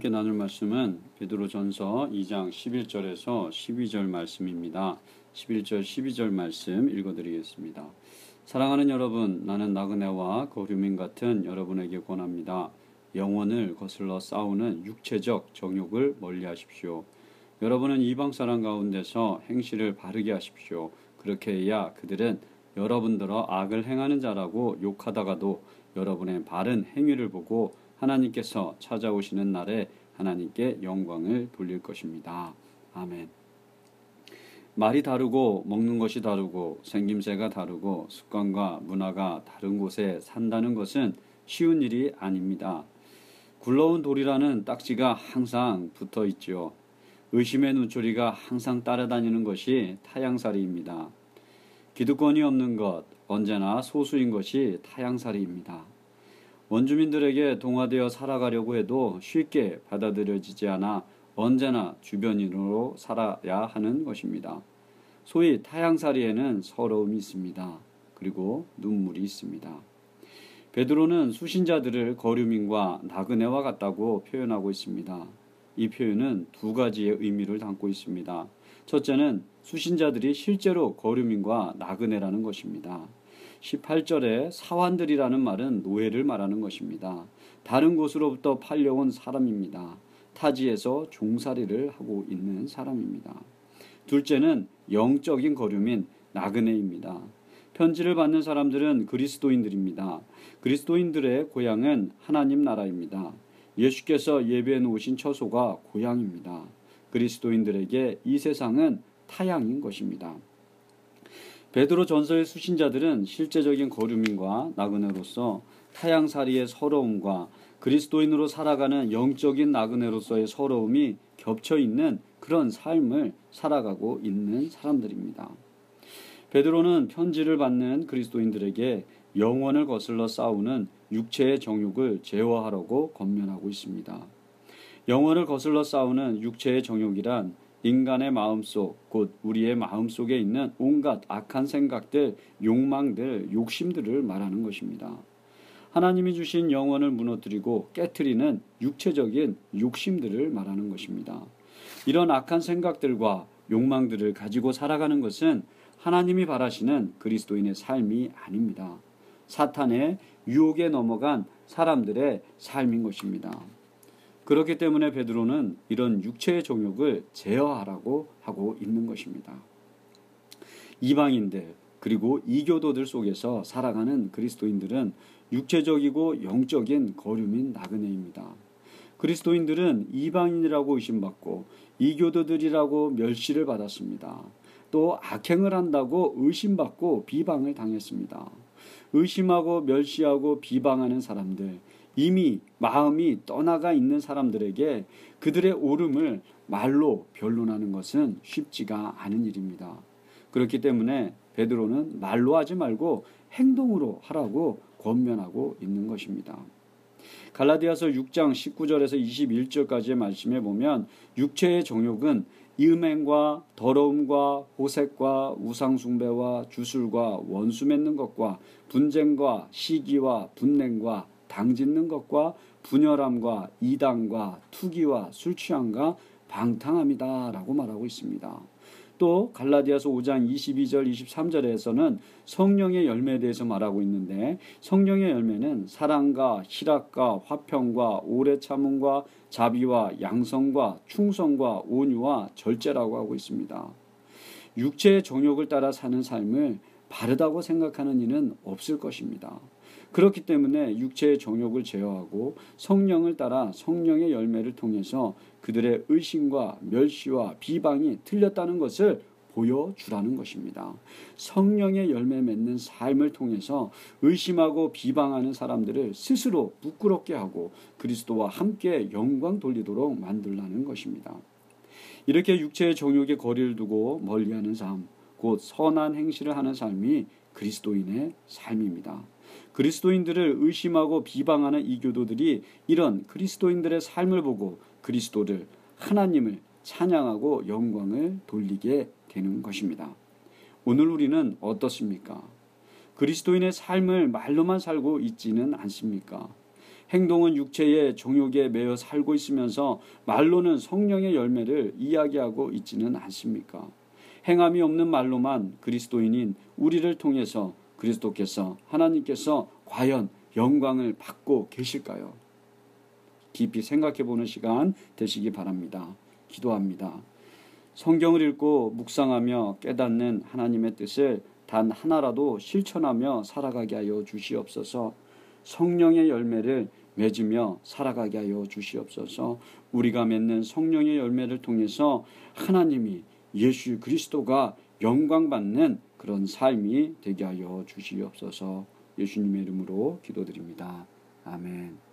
함께 나눌 말씀은 베드로전서 2장 11절에서 12절 말씀입니다. 11절 12절 말씀 읽어드리겠습니다. 사랑하는 여러분, 나는 나그네와 거류민 같은 여러분에게 권합니다. 영혼을 거슬러 싸우는 육체적 정욕을 멀리하십시오. 여러분은 이방 사람 가운데서 행실을 바르게 하십시오. 그렇게 해야 그들은 여러분들어 악을 행하는 자라고 욕하다가도 여러분의 바른 행위를 보고 하나님께서 찾아오시는 날에 하나님께 영광을 돌릴 것입니다. 아멘. 말이 다르고 먹는 것이 다르고 생김새가 다르고 습관과 문화가 다른 곳에 산다는 것은 쉬운 일이 아닙니다. 굴러온 돌이라는 딱지가 항상 붙어 있지요. 의심의 눈초리가 항상 따라다니는 것이 타양살이입니다. 기득권이 없는 것, 언제나 소수인 것이 타양살이입니다. 원주민들에게 동화되어 살아가려고 해도 쉽게 받아들여지지 않아 언제나 주변인으로 살아야 하는 것입니다. 소위 타양살이에는 서러움이 있습니다. 그리고 눈물이 있습니다. 베드로는 수신자들을 거류민과 나그네와 같다고 표현하고 있습니다. 이 표현은 두 가지의 의미를 담고 있습니다. 첫째는 수신자들이 실제로 거류민과 나그네라는 것입니다. 18절에 사환들이라는 말은 노예를 말하는 것입니다. 다른 곳으로부터 팔려온 사람입니다. 타지에서 종살이를 하고 있는 사람입니다. 둘째는 영적인 거류민 나그네입니다. 편지를 받는 사람들은 그리스도인들입니다. 그리스도인들의 고향은 하나님 나라입니다. 예수께서 예배해 놓으신 처소가 고향입니다. 그리스도인들에게 이 세상은 타양인 것입니다. 베드로 전서의 수신자들은 실제적인 거류민과 나그네로서 타양살이의 서러움과 그리스도인으로 살아가는 영적인 나그네로서의 서러움이 겹쳐 있는 그런 삶을 살아가고 있는 사람들입니다. 베드로는 편지를 받는 그리스도인들에게 영원을 거슬러 싸우는 육체의 정욕을 제어하라고 권면하고 있습니다. 영원을 거슬러 싸우는 육체의 정욕이란 인간의 마음속, 곧 우리의 마음속에 있는 온갖 악한 생각들, 욕망들, 욕심들을 말하는 것입니다. 하나님이 주신 영혼을 무너뜨리고 깨뜨리는 육체적인 욕심들을 말하는 것입니다. 이런 악한 생각들과 욕망들을 가지고 살아가는 것은 하나님이 바라시는 그리스도인의 삶이 아닙니다. 사탄의 유혹에 넘어간 사람들의 삶인 것입니다. 그렇기 때문에 베드로는 이런 육체의 종욕을 제어하라고 하고 있는 것입니다. 이방인들 그리고 이교도들 속에서 살아가는 그리스도인들은 육체적이고 영적인 거류민 나그네입니다. 그리스도인들은 이방인이라고 의심받고 이교도들이라고 멸시를 받았습니다. 또 악행을 한다고 의심받고 비방을 당했습니다. 의심하고 멸시하고 비방하는 사람들, 이미 마음이 떠나가 있는 사람들에게 그들의 옳음을 말로 변론하는 것은 쉽지가 않은 일입니다. 그렇기 때문에 베드로는 말로 하지 말고 행동으로 하라고 권면하고 있는 것입니다. 갈라디아서 6장 19절에서 21절까지의 말씀에 보면 육체의 정욕은 이음행과 더러움과 호색과 우상숭배와 주술과 원수 맺는 것과 분쟁과 시기와 분냉과 당 짓는 것과 분열함과 이당과 투기와 술 취함과 방탕함이다라고 말하고 있습니다. 또 갈라디아서 5장 22절 23절에서는 성령의 열매에 대해서 말하고 있는데 성령의 열매는 사랑과 희락과 화평과 오래 참음과 자비와 양성과 충성과 온유와 절제라고 하고 있습니다. 육체의 정욕을 따라 사는 삶을 바르다고 생각하는 이는 없을 것입니다. 그렇기 때문에 육체의 정욕을 제어하고 성령을 따라 성령의 열매를 통해서 그들의 의심과 멸시와 비방이 틀렸다는 것을 보여주라는 것입니다. 성령의 열매 맺는 삶을 통해서 의심하고 비방하는 사람들을 스스로 부끄럽게 하고 그리스도와 함께 영광 돌리도록 만들라는 것입니다. 이렇게 육체의 정욕에 거리를 두고 멀리하는 삶, 곧 선한 행실을 하는 삶이 그리스도인의 삶입니다. 그리스도인들을 의심하고 비방하는 이교도들이 이런 그리스도인들의 삶을 보고 그리스도를 하나님을 찬양하고 영광을 돌리게 되는 것입니다. 오늘 우리는 어떻습니까? 그리스도인의 삶을 말로만 살고 있지는 않습니까? 행동은 육체의 정욕에 매여 살고 있으면서 말로는 성령의 열매를 이야기하고 있지는 않습니까? 행함이 없는 말로만 그리스도인인 우리를 통해서 그리스도께서 하나님께서 과연 영광을 받고 계실까요? 깊이 생각해 보는 시간 되시기 바랍니다. 기도합니다. 성경을 읽고 묵상하며 깨닫는 하나님의 뜻을 단 하나라도 실천하며 살아가게 하여 주시옵소서. 성령의 열매를 맺으며 살아가게 하여 주시옵소서. 우리가 맺는 성령의 열매를 통해서 하나님이 예수 그리스도가 영광받는 그런 삶이 되게 하여 주시옵소서. 예수님의 이름으로 기도드립니다. 아멘.